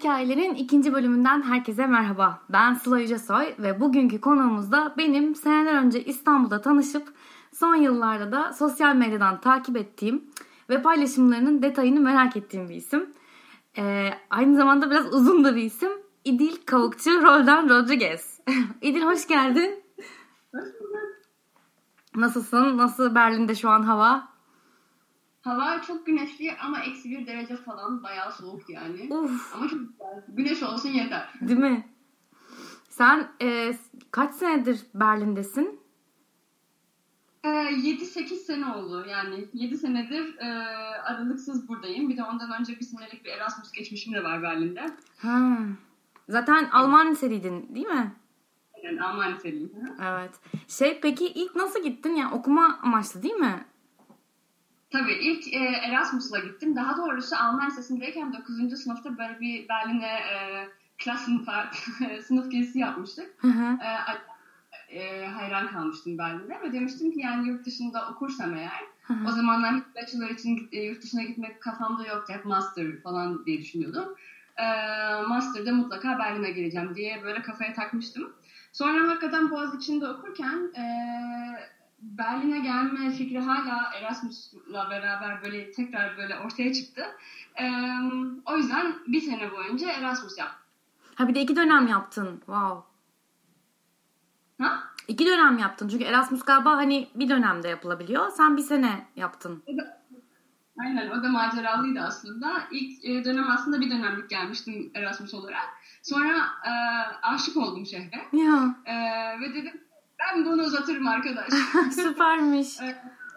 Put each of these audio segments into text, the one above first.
Hikayelerin ikinci bölümünden herkese merhaba. Ben Sıla Yücesoy ve bugünkü konuğumuz da benim seneler önce İstanbul'da tanışıp son yıllarda da sosyal medyadan takip ettiğim ve paylaşımlarının detayını merak ettiğim bir isim. Ee, aynı zamanda biraz uzun da bir isim. İdil Kavukçu Roldan Rodriguez. İdil hoş geldin. Hoş bulduk. Nasılsın? Nasıl Berlin'de şu an hava? Hava çok güneşli ama eksi bir derece falan bayağı soğuk yani. Uf, Ama çok güzel. Güneş olsun yeter. değil mi? Sen e, kaç senedir Berlin'desin? Ee, 7-8 sene oldu yani 7 senedir e, aralıksız buradayım. Bir de ondan önce bir senelik bir Erasmus geçmişim de var Berlin'de. Ha. Zaten Alman liseliydin değil mi? Yani Alman liseliyim. Evet. Şey peki ilk nasıl gittin? Yani okuma amaçlı değil mi? Tabii ilk e, Erasmus'la gittim. Daha doğrusu Alman lisesindeyken 9. sınıfta böyle bir Berlin'e e, Klassenfahrt sınıf gezisi yapmıştık. Hı hı. e, e, hayran kalmıştım Berlin'de ve demiştim ki yani yurt dışında okursam eğer Hı hı. o zamanlar hiç bachelor için e, yurt dışına gitmek kafamda yoktu. Hep master falan diye düşünüyordum. E, master'da mutlaka Berlin'e geleceğim diye böyle kafaya takmıştım. Sonra hakikaten Boğaziçi'nde okurken e, Berlin'e gelme fikri hala Erasmus'la beraber böyle tekrar böyle ortaya çıktı. E, o yüzden bir sene boyunca Erasmus yaptım. Ha bir de iki dönem yaptın. Wow. Ha? İki dönem yaptın. Çünkü Erasmus galiba hani bir dönemde yapılabiliyor. Sen bir sene yaptın. Aynen o da maceralıydı aslında. İlk e, dönem aslında bir dönemlik gelmiştim Erasmus olarak. Sonra e, aşık oldum şehre. Ya E, ve dedim ben bunu uzatırım arkadaş. süpermiş. E,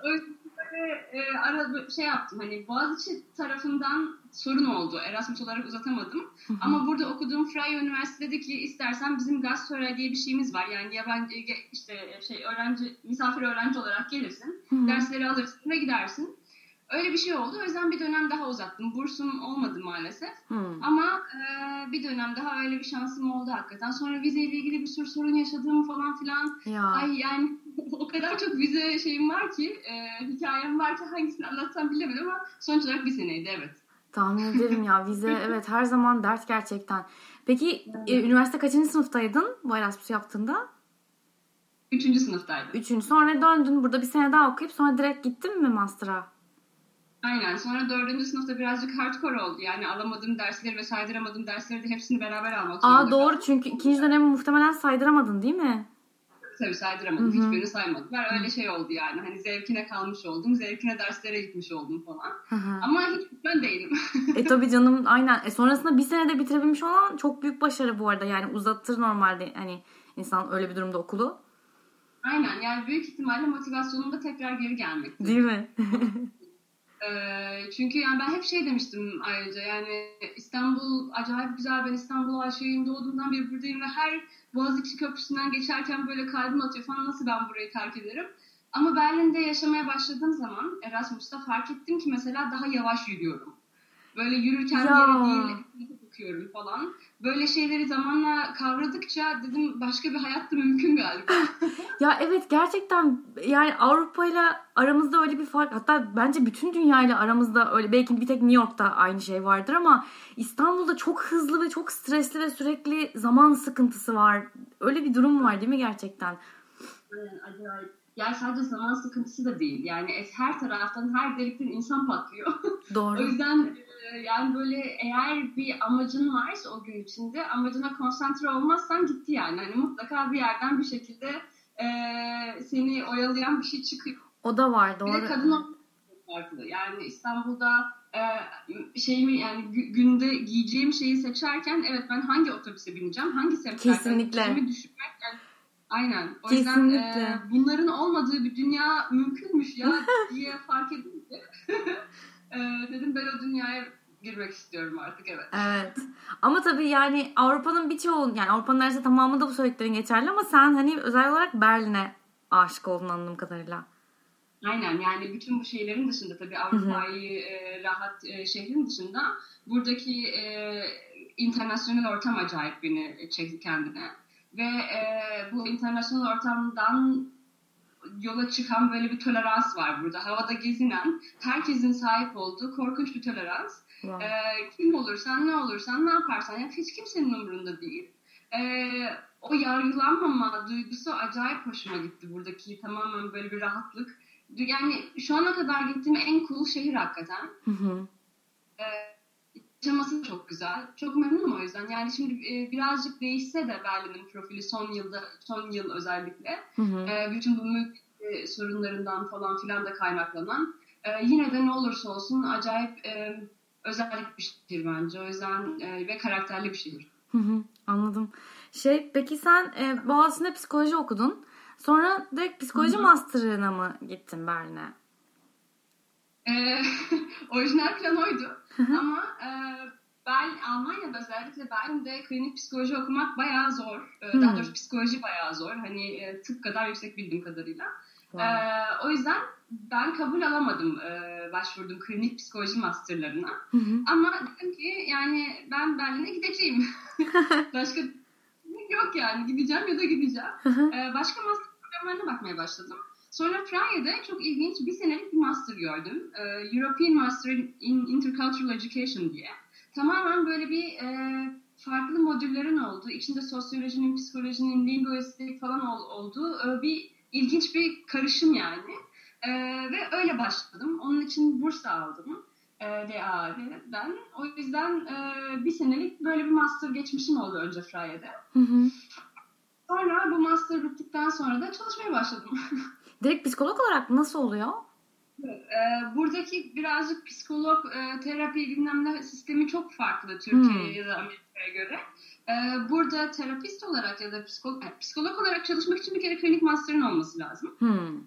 yüzden böyle, e, şey yaptım hani Boğaziçi tarafından sorun oldu. Erasmus olarak uzatamadım. Ama burada okuduğum Freie Üniversitede dedi ki istersen bizim Gastöre diye bir şeyimiz var. Yani yabancı işte şey öğrenci misafir öğrenci olarak gelirsin. Dersleri alırsın ve gidersin. Öyle bir şey oldu. O yüzden bir dönem daha uzattım. Bursum olmadı maalesef. Hı. Ama e, bir dönem daha öyle bir şansım oldu hakikaten. Sonra vizeyle ilgili bir sürü sorun yaşadığım falan filan. Ya. Ay yani o kadar çok vize şeyim var ki, e, hikayem var ki hangisini anlatsam bilemedim ama sonuç olarak bir seneydi evet. Tahmin ederim ya. Vize evet her zaman dert gerçekten. Peki e, üniversite kaçıncı sınıftaydın bu Erasmus yaptığında? Üçüncü sınıftaydım. Üçüncü. Sonra döndün. Burada bir sene daha okuyup sonra direkt gittin mi master'a? Aynen. Sonra dördüncü sınıfta birazcık hardcore oldu. Yani alamadığım dersleri ve saydıramadığım dersleri de hepsini beraber almak zorunda Aa doğru kaldım. çünkü ikinci dönemi muhtemelen saydıramadın değil mi? Tabii saydıramadım. Hı hı. Hiçbirini saymadılar. Öyle şey oldu yani. Hani zevkine kalmış oldum. Zevkine derslere gitmiş oldum falan. Hı hı. Ama hiç ben değilim. e tabii canım aynen. E sonrasında bir senede bitirebilmiş olan çok büyük başarı bu arada. Yani uzatır normalde hani insan öyle bir durumda okulu. Aynen. Yani büyük ihtimalle motivasyonum da tekrar geri gelmek. Değil mi? Çünkü yani ben hep şey demiştim ayrıca yani İstanbul acayip güzel ben İstanbul'a aşığıyım doğduğumdan beri buradayım ve her Boğaziçi Köprüsü'nden geçerken böyle kalbim atıyor falan nasıl ben burayı terk ederim. Ama Berlin'de yaşamaya başladığım zaman Erasmus'ta fark ettim ki mesela daha yavaş yürüyorum. Böyle yürürken Ya. yere değil kitap okuyorum falan. Böyle şeyleri zamanla kavradıkça dedim başka bir hayat da mümkün galiba. Ya evet gerçekten yani Avrupa ile aramızda öyle bir fark hatta bence bütün dünya ile aramızda öyle belki bir tek New York'ta aynı şey vardır ama İstanbul'da çok hızlı ve çok stresli ve sürekli zaman sıkıntısı var. Öyle bir durum var değil mi gerçekten? Acayip. Yani sadece zaman sıkıntısı da değil. Yani her taraftan, her delikten insan patlıyor. o Doğru. yüzden e, yani böyle eğer bir amacın varsa o gün içinde amacına konsantre olmazsan gitti yani. Hani mutlaka bir yerden bir şekilde e, seni oyalayan bir şey çıkıyor. O da var Bir doğru. de kadın farklı. Yani İstanbul'da e, şeyimi yani gü- günde giyeceğim şeyi seçerken evet ben hangi otobüse bineceğim, hangi semtlerden Kesinlikle. gideceğimi düşünmek yani aynen. O yüzden e, Kesinlikle. bunların olmadığı bir dünya mümkünmüş ya diye fark edince e, dedim ben o dünyaya girmek istiyorum artık evet. Evet. Ama tabii yani Avrupa'nın birçoğu yani Avrupa'nın neredeyse tamamında bu söylediklerin geçerli ama sen hani özel olarak Berlin'e aşık oldun anladığım kadarıyla. Aynen yani bütün bu şeylerin dışında tabii Avrupa'yı e, rahat e, şehrin dışında buradaki e, internasyonel ortam acayip beni çekti kendine. Ve e, bu internasyonel ortamdan yola çıkan böyle bir tolerans var burada. Havada gezinen, herkesin sahip olduğu korkunç bir tolerans. Wow. E, kim olursan, ne olursan, ne yaparsan ya hiç kimsenin umurunda değil. E, o yargılanmama duygusu acayip hoşuma gitti buradaki tamamen böyle bir rahatlık. Yani şu ana kadar gittiğim en cool şehir hakikaten. Hı hı. E, yaşaması çok güzel. Çok memnunum o yüzden. Yani şimdi e, birazcık değişse de Berlin'in profili son yılda, son yıl özellikle hı hı. E, bütün bu mülk e, sorunlarından falan filan da kaynaklanan yine de ne olursa olsun acayip özellik bir şehir bence. O yüzden ve karakterli bir şehir. Hı hı, anladım. Şey peki sen e, Boğaziçi'nde psikoloji okudun. Sonra direkt psikoloji master'ına mı gittin Berlin'e? E, orijinal plan oydu. Ama e, ben Almanya'da özellikle Berlin'de klinik psikoloji okumak bayağı zor. E, daha doğrusu psikoloji bayağı zor. Hani e, tıp kadar yüksek bildiğim kadarıyla. Wow. E, o yüzden ben kabul alamadım e, başvurdum klinik psikoloji masterlarına. Hı hı. Ama dedim ki yani ben Berlin'e gideceğim. Başka yok yani gideceğim ya da gideceğim. Hı hı. E, başka master programlarına bakmaya başladım. Sonra Prague'de çok ilginç bir senelik bir master gördüm. E, European Master in Intercultural Education diye. Tamamen böyle bir e, farklı modüllerin olduğu, içinde sosyolojinin, psikolojinin, linguistik falan ol, olduğu e, bir ilginç bir karışım yani. E, ve öyle başladım. Onun için burs aldım. E, DAAD'den. O yüzden e, bir senelik böyle bir master geçmişim oldu önce hı. Sonra bu master bittikten sonra da çalışmaya başladım. Direkt psikolog olarak nasıl oluyor? E, buradaki birazcık psikolog e, terapi bilmem ne sistemi çok farklı Türkiye hmm. ya da Amerika'ya göre. E, burada terapist olarak ya da psikolog, psikolog olarak çalışmak için bir kere klinik master'ın olması lazım. Hmm.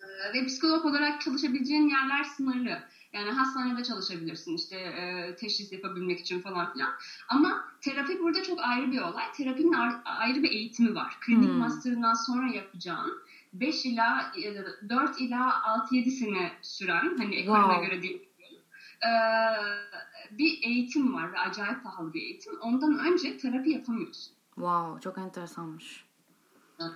E, ve psikolog olarak çalışabileceğin yerler sınırlı. Yani hastanede çalışabilirsin işte e, teşhis yapabilmek için falan filan. Ama terapi burada çok ayrı bir olay. Terapinin ayrı bir eğitimi var. Klinik hmm. master'ından sonra yapacağın 5 ila 4 ila 6-7 sene süren hani ekolüne wow. göre değil e, bir eğitim var ve acayip pahalı bir eğitim. Ondan önce terapi yapamıyorsun. Wow, çok enteresanmış.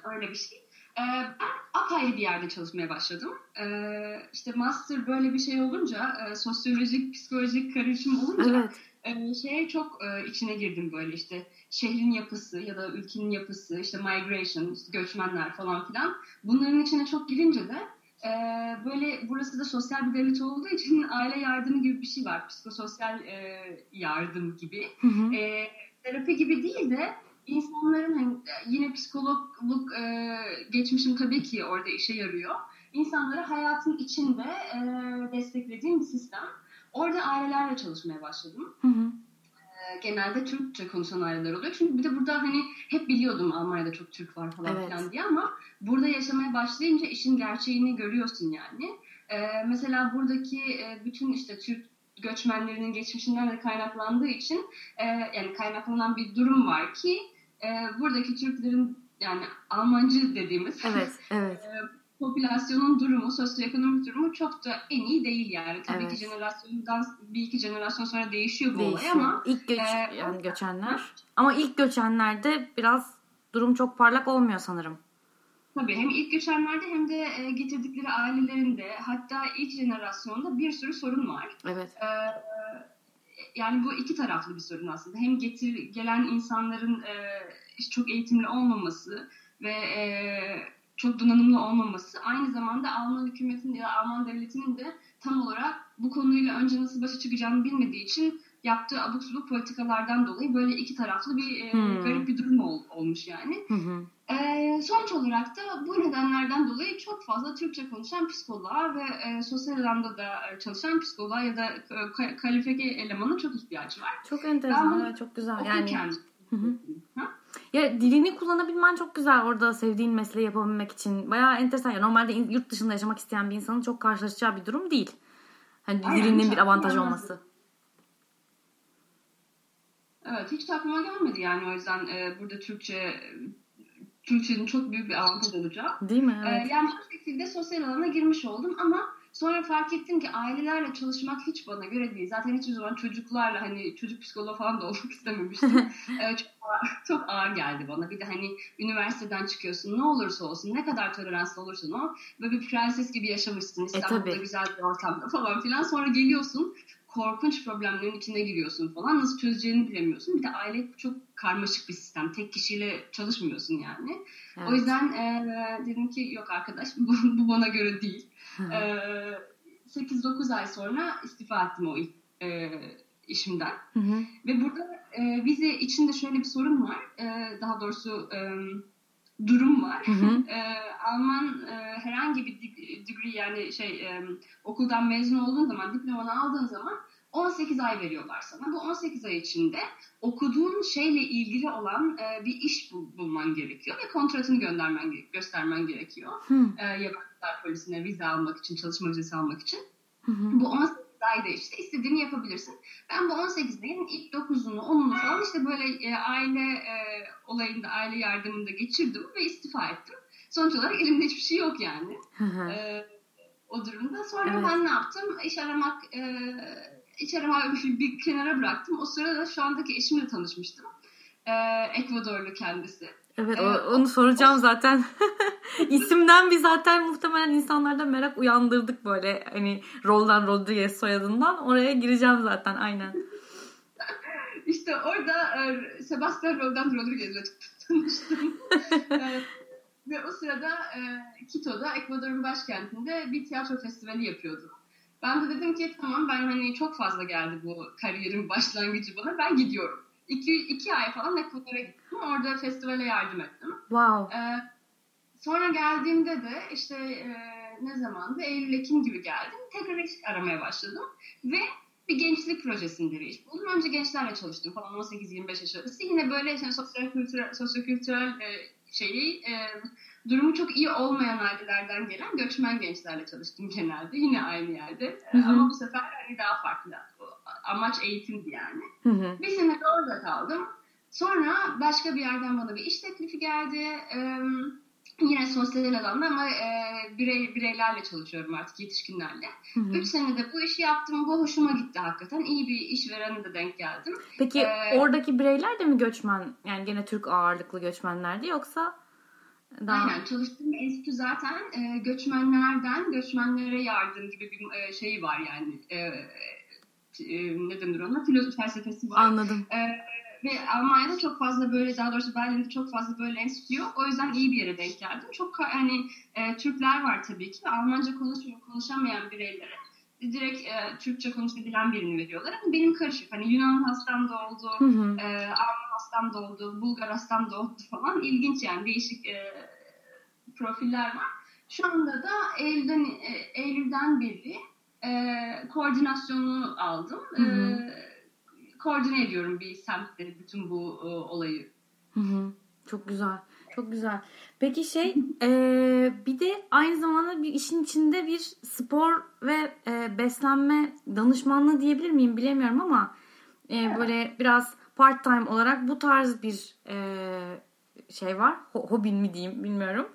öyle bir şey. Ee, ben apayrı bir yerde çalışmaya başladım. Ee, işte master böyle bir şey olunca, e, sosyolojik, psikolojik karışım olunca evet. E, şeye çok e, içine girdim böyle işte şehrin yapısı ya da ülkenin yapısı, işte migration, işte göçmenler falan filan. Bunların içine çok girince de e, böyle burası da sosyal bir devlet olduğu için aile yardımı gibi bir şey var. Psikososyal e, yardım gibi. Hı hı. E, terapi gibi değil de insanların hani yine psikologluk e, geçmişim tabii ki orada işe yarıyor. İnsanları hayatın içinde e, desteklediğim bir sistem. Orada ailelerle çalışmaya başladım. Hı hı. E, genelde Türkçe konuşan aileler oluyor. Çünkü bir de burada hani hep biliyordum Almanya'da çok Türk var falan evet. filan diye ama burada yaşamaya başlayınca işin gerçeğini görüyorsun yani. E, mesela buradaki e, bütün işte Türk göçmenlerinin geçmişinden de kaynaklandığı için e, yani kaynaklanan bir durum var ki e, buradaki Türklerin yani Almancı dediğimiz evet, evet. E, popülasyonun durumu, sosyoekonomik durumu çok da en iyi değil yani. Tabii evet. ki jenerasyondan bir iki jenerasyon sonra değişiyor bu değişiyor. olay ama ilk göç, e, yani göçenler ama ilk göçenlerde biraz durum çok parlak olmuyor sanırım. Tabii hem ilk göçenlerde hem de e, getirdikleri ailelerinde hatta ilk jenerasyonda bir sürü sorun var. Evet. E, yani bu iki taraflı bir sorun aslında. Hem getir gelen insanların e, çok eğitimli olmaması ve e, çok donanımlı olmaması aynı zamanda Alman hükümetinin ya da Alman devletinin de tam olarak bu konuyla önce nasıl başa çıkacağını bilmediği için yaptığı abuk subuk politikalardan dolayı böyle iki taraflı bir e, hmm. garip bir durum ol, olmuş yani. Hmm. E, sonuç olarak da bu nedenlerden dolayı çok fazla Türkçe konuşan psikoloğa ve e, sosyal alanda da çalışan psikoloğa ya da e, kalifiye elemana çok ihtiyaç var. Çok enteresan, evet, çok güzel. Yani Hı hı. Ya dilini kullanabilmen çok güzel orada sevdiğin mesleği yapabilmek için. Bayağı enteresan. Ya normalde yurt dışında yaşamak isteyen bir insanın çok karşılaşacağı bir durum değil. Hani dilinin bir avantajı olması. Evet hiç aklıma gelmedi yani o yüzden e, burada Türkçe Türkçenin çok büyük bir avantaj olacak. Değil mi? E, evet. E, yani bu şekilde sosyal alana girmiş oldum ama sonra fark ettim ki ailelerle çalışmak hiç bana göre değil. Zaten hiçbir zaman çocuklarla hani çocuk psikoloğu falan da olmak istememiştim. e, çok çok ağır geldi bana. Bir de hani üniversiteden çıkıyorsun ne olursa olsun ne kadar toleranslı olursan o böyle bir prenses gibi yaşamışsın İstanbul'da e, güzel bir ortamda falan filan. Sonra geliyorsun korkunç problemlerin içine giriyorsun falan. Nasıl çözeceğini bilemiyorsun. Bir de aile çok karmaşık bir sistem. Tek kişiyle çalışmıyorsun yani. Evet. O yüzden e, dedim ki yok arkadaş bu, bu bana göre değil. e, 8-9 ay sonra istifa ettim o e, işimden. Hı hı. Ve burada e, vize içinde şöyle bir sorun var. E, daha doğrusu e, durum var. Hı hı. E, Alman e, herhangi bir degree yani şey e, okuldan mezun olduğun zaman diplomanı aldığın zaman 18 ay veriyorlar sana. Bu 18 ay içinde okuduğun şeyle ilgili olan e, bir iş bul, bulman gerekiyor ve kontratını göndermen göstermen gerekiyor. E, yabancılar polisine vize almak için, çalışma vizesi almak için. Hı hı. Bu 18 ayda işte istediğini yapabilirsin. Ben bu 18'deyin ilk 9'unu, 10'unu falan işte böyle e, aile e, olayında, aile yardımında geçirdim ve istifa ettim. Sonuç olarak elimde hiçbir şey yok yani. e, o durumda. Sonra evet. ben ne yaptım? İş aramak e, iç arama bir kenara bıraktım. O sırada şu andaki eşimle tanışmıştım. Ee, Ekvadorlu kendisi. Evet ee, onu soracağım o... zaten. İsimden bir zaten muhtemelen insanlarda merak uyandırdık böyle hani Roldan Rodriguez soyadından. Oraya gireceğim zaten aynen. İşte orada e, Sebastian Roldan Rodriguez'le tanıştım. e, ve o sırada e, Quito'da Ekvador'un başkentinde bir tiyatro festivali yapıyordu. Ben de dedim ki tamam ben hani çok fazla geldi bu kariyerin başlangıcı bana. Ben gidiyorum. İki, iki ay falan Ekvador'a gittim. Orada festivale yardım ettim. Wow. Ee, sonra geldiğimde de işte e, ne zamandı? Eylül-Ekim gibi geldim. Tekrar iş aramaya başladım. Ve bir gençlik projesinde bir iş buldum. Önce gençlerle çalıştım falan 18-25 yaş arası. Yine böyle işte sosyokültürel, sosyokültürel e, şeyi e, durumu çok iyi olmayan ailelerden gelen göçmen gençlerle çalıştım genelde. Yine aynı yerde. Hı hı. Ama bu sefer hani daha farklı. Amaç eğitimdi yani. Hı hı. Bir sene de orada kaldım. Sonra başka bir yerden bana bir iş teklifi geldi. Ee, yine sosyal alanda ama e, birey, bireylerle çalışıyorum artık yetişkinlerle. Hı hı. Üç senede bu işi yaptım. Bu hoşuma gitti hakikaten. İyi bir işverene de denk geldim. Peki ee, oradaki bireyler de mi göçmen? Yani gene Türk ağırlıklı göçmenlerdi yoksa? Daha... Aynen çalıştığım enstitü zaten e, göçmenlerden göçmenlere yardım gibi bir e, şeyi var yani e, e, ne denir ona filozofi felsefesi var. Anladım. E, ve Almanya'da çok fazla böyle daha doğrusu Berlin'de çok fazla böyle enstitü yok. O yüzden iyi bir yere denk geldim. Çok hani e, Türkler var tabii ki. Almanca konuşuyor, konuşamayan bireylere direkt e, Türkçe konuşabilen birini veriyorlar. Ama benim karışık. Hani Yunan hastam da oldu, hı hı. E, Alman hastam da oldu, Bulgar hastam da oldu falan. İlginç yani değişik e, profiller var. Şu anda da Eylül'den, e, Eylül'den beri e, koordinasyonu aldım. Hı hı. E, koordine ediyorum bir semtte bütün bu e, olayı. Hı hı. Çok güzel. Çok güzel. Peki şey e, bir de aynı zamanda bir işin içinde bir spor ve e, beslenme danışmanlığı diyebilir miyim bilemiyorum ama e, böyle biraz part time olarak bu tarz bir e, şey var. Ho- hobin mi diyeyim bilmiyorum.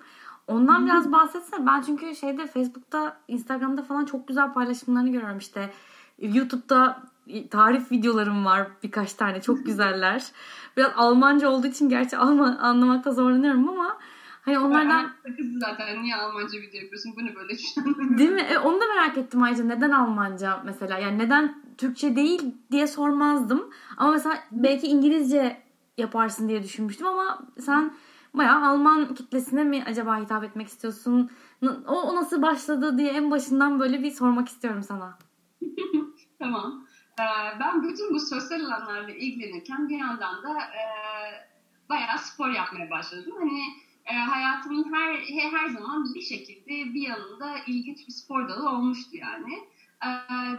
Ondan biraz bahsetsene. Ben çünkü şeyde Facebook'ta, Instagram'da falan çok güzel paylaşımlarını görüyorum işte. YouTube'da tarif videolarım var birkaç tane çok güzeller. Biraz Almanca olduğu için gerçi Alman, anlamakta zorlanıyorum ama hani onlardan... Kızı zaten niye Almanca video yapıyorsun bu ne böyle Değil mi? E, onu da merak ettim ayrıca neden Almanca mesela yani neden Türkçe değil diye sormazdım. Ama mesela belki İngilizce yaparsın diye düşünmüştüm ama sen bayağı Alman kitlesine mi acaba hitap etmek istiyorsun? O, o nasıl başladı diye en başından böyle bir sormak istiyorum sana. tamam. Ee, ben bütün bu sosyal alanlarla ilgilenirken bir yandan da e, bayağı spor yapmaya başladım. Hani e, hayatımın her her zaman bir şekilde bir yanında ilginç bir spor dalı olmuştu yani. E,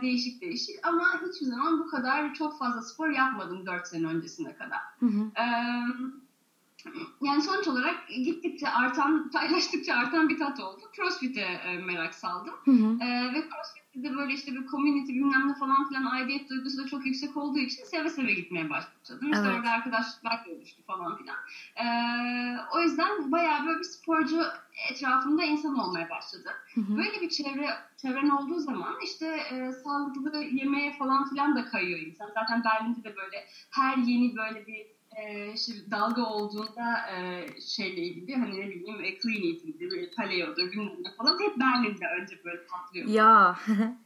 değişik değişik ama hiçbir zaman bu kadar çok fazla spor yapmadım 4 sene öncesine kadar. Hı hı. E, yani sonuç olarak gittikçe artan, paylaştıkça artan bir tat oldu. CrossFit'e e, merak saldım. Hı hı. E, ve CrossFit de böyle işte bir community bilmem ne falan filan aidiyet duygusu da çok yüksek olduğu için seve seve gitmeye başladım. İşte evet. orada arkadaşlıklar oluştu falan filan. Ee, o yüzden bayağı böyle bir sporcu etrafında insan olmaya başladı. Hı hı. Böyle bir çevre çevren olduğu zaman işte e, sağlıklı yemeğe falan filan da kayıyor insan. Zaten Berlin'de de böyle her yeni böyle bir e, işte dalga olduğunda e, şeyle ilgili hani ne bileyim e, clean eating'dir, böyle paleodur bilmem ne falan hep Berlin'de önce böyle patlıyor. Ya.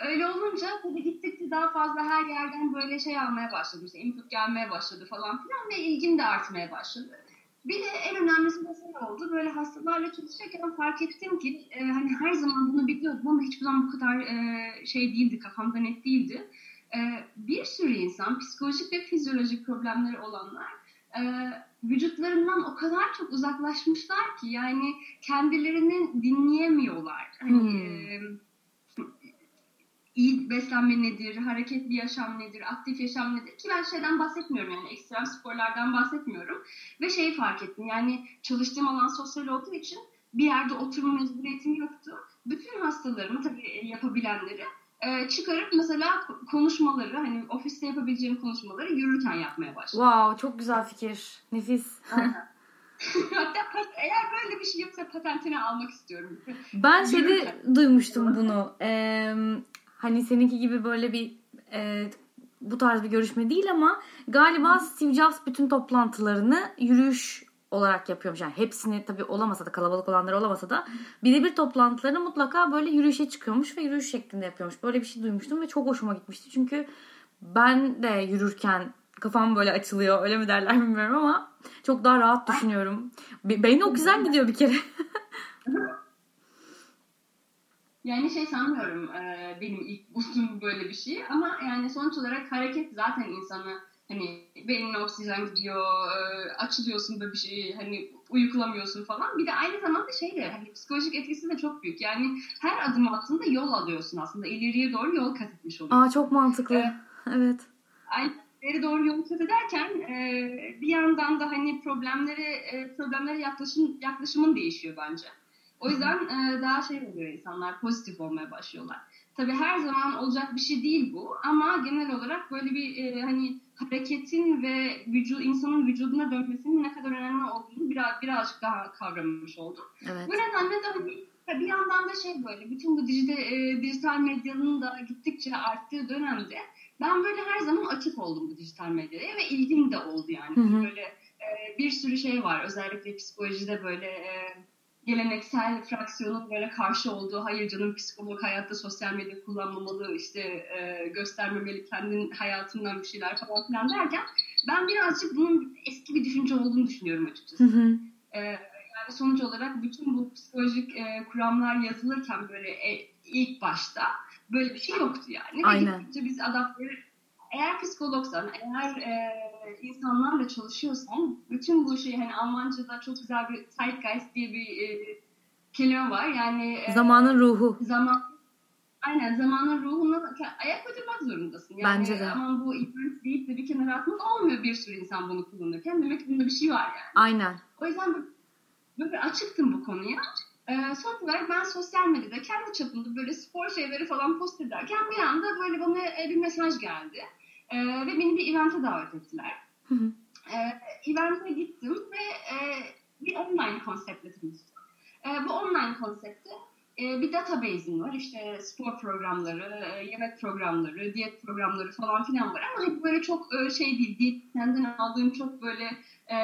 Öyle olunca tabii gittikçe daha fazla her yerden böyle şey almaya başladı. İşte input gelmeye başladı falan filan ve ilgim de artmaya başladı. Bir de en önemlisi de şey oldu. Böyle hastalarla çalışırken fark ettim ki e, hani her zaman bunu biliyordum ama hiçbir zaman bu kadar e, şey değildi, kafamda net değildi. E, bir sürü insan psikolojik ve fizyolojik problemleri olanlar e, vücutlarından o kadar çok uzaklaşmışlar ki yani kendilerini dinleyemiyorlar. Hani, Hmm. e, iyi beslenme nedir, hareketli yaşam nedir, aktif yaşam nedir ki ben şeyden bahsetmiyorum yani ekstrem sporlardan bahsetmiyorum. Ve şeyi fark ettim yani çalıştığım alan sosyal olduğu için bir yerde oturma mecburiyetim yoktu. Bütün hastalarımı tabii yapabilenleri e, çıkarıp mesela ko- konuşmaları hani ofiste yapabileceğim konuşmaları yürürken yapmaya başladım. Wow çok güzel fikir. Nefis. Hatta eğer böyle bir şey yoksa patentini almak istiyorum. Ben şeyde Yürürken. duymuştum bunu. Ee, hani seninki gibi böyle bir e, bu tarz bir görüşme değil ama galiba Steve Jobs bütün toplantılarını yürüyüş olarak yapıyormuş. Yani hepsini tabii olamasa da kalabalık olanları olamasa da birebir toplantılarını mutlaka böyle yürüyüşe çıkıyormuş ve yürüyüş şeklinde yapıyormuş. Böyle bir şey duymuştum ve çok hoşuma gitmişti. Çünkü ben de yürürken kafam böyle açılıyor. Öyle mi derler bilmiyorum ama çok daha rahat düşünüyorum. Be- Beyni o güzel gidiyor bir kere. Yani şey sanmıyorum benim ilk bulduğum böyle bir şey ama yani sonuç olarak hareket zaten insanı hani beynine oksijen gidiyor, e, açılıyorsun böyle bir şey hani uyuklamıyorsun falan. Bir de aynı zamanda şey de hani psikolojik etkisi de çok büyük. Yani her adım attığında yol alıyorsun aslında. ileriye doğru yol kat etmiş oluyorsun. Aa çok mantıklı. Evet. Evet. Aynı ileri doğru yol kat ederken e, bir yandan da hani problemlere e, problemlere yaklaşım yaklaşımın değişiyor bence. O yüzden e, daha şey oluyor insanlar pozitif olmaya başlıyorlar. Tabii her zaman olacak bir şey değil bu ama genel olarak böyle bir e, hani hareketin ve vücu insanın vücuduna dönmesinin ne kadar önemli olduğunu biraz birazcık daha kavramış oldum. Evet. Bu nedenle de hani bir yandan da şey böyle bütün bu dijital, e, dijital medyanın da gittikçe arttığı dönemde ben böyle her zaman açık oldum bu dijital medyaya ve ilgim de oldu yani. Hı hı. Böyle e, bir sürü şey var özellikle psikolojide böyle e, geleneksel fraksiyonun böyle karşı olduğu hayır canım psikolog hayatta sosyal medya kullanmamalı işte e, göstermemeli kendin hayatından bir şeyler falan filan derken ben birazcık bunun eski bir düşünce olduğunu düşünüyorum açıkçası. Hı hı. Ee, yani sonuç olarak bütün bu psikolojik e, kuramlar yazılırken böyle e, ilk başta böyle bir şey yoktu yani. Ve Aynen. gittikçe biz adaptları eğer psikologsan, eğer e, insanlarla çalışıyorsan bütün bu şey hani Almanca'da çok güzel bir Zeitgeist diye bir e, kelime var. Yani e, Zamanın ruhu. zaman aynen zamanın ruhuna ayak uydurmak zorundasın. Yani, Bence de. Aman bu internet deyip de bir kenara atmak olmuyor bir sürü insan bunu kullanırken. Demek ki bunda bir şey var yani. Aynen. O yüzden böyle- böyle açıktım bu konuya. Ee, son olarak ben sosyal medyada kendi çapımda böyle spor şeyleri falan post ederken bir anda böyle bana e, bir mesaj geldi. Ee, ve beni bir event'e davet ettiler. Hı hı. Ee, event'e gittim ve e, bir online konseptle tanıştım. Ee, bu online konsepte e, bir database'in var. İşte spor programları, e, yemek programları, diyet programları falan filan var. Ama hep böyle çok e, şey değil, diyetisyenden aldığım çok böyle e,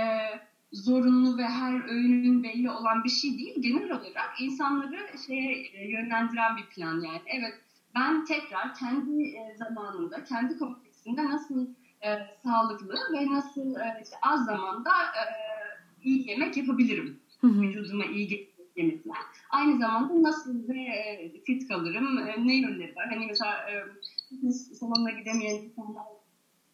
zorunlu ve her öğünün belli olan bir şey değil. Genel olarak insanları şeye e, yönlendiren bir plan yani. Evet ben tekrar kendi e, zamanında, kendi kontekstinde nasıl e, sağlıklı ve nasıl e, işte az zamanda e, iyi yemek yapabilirim. Vücuduma iyi gelecek yemekler. Aynı zamanda nasıl ve e, fit kalırım, e, ne yönleri var. Hani mesela e, fitness salonuna gidemeyen insanlar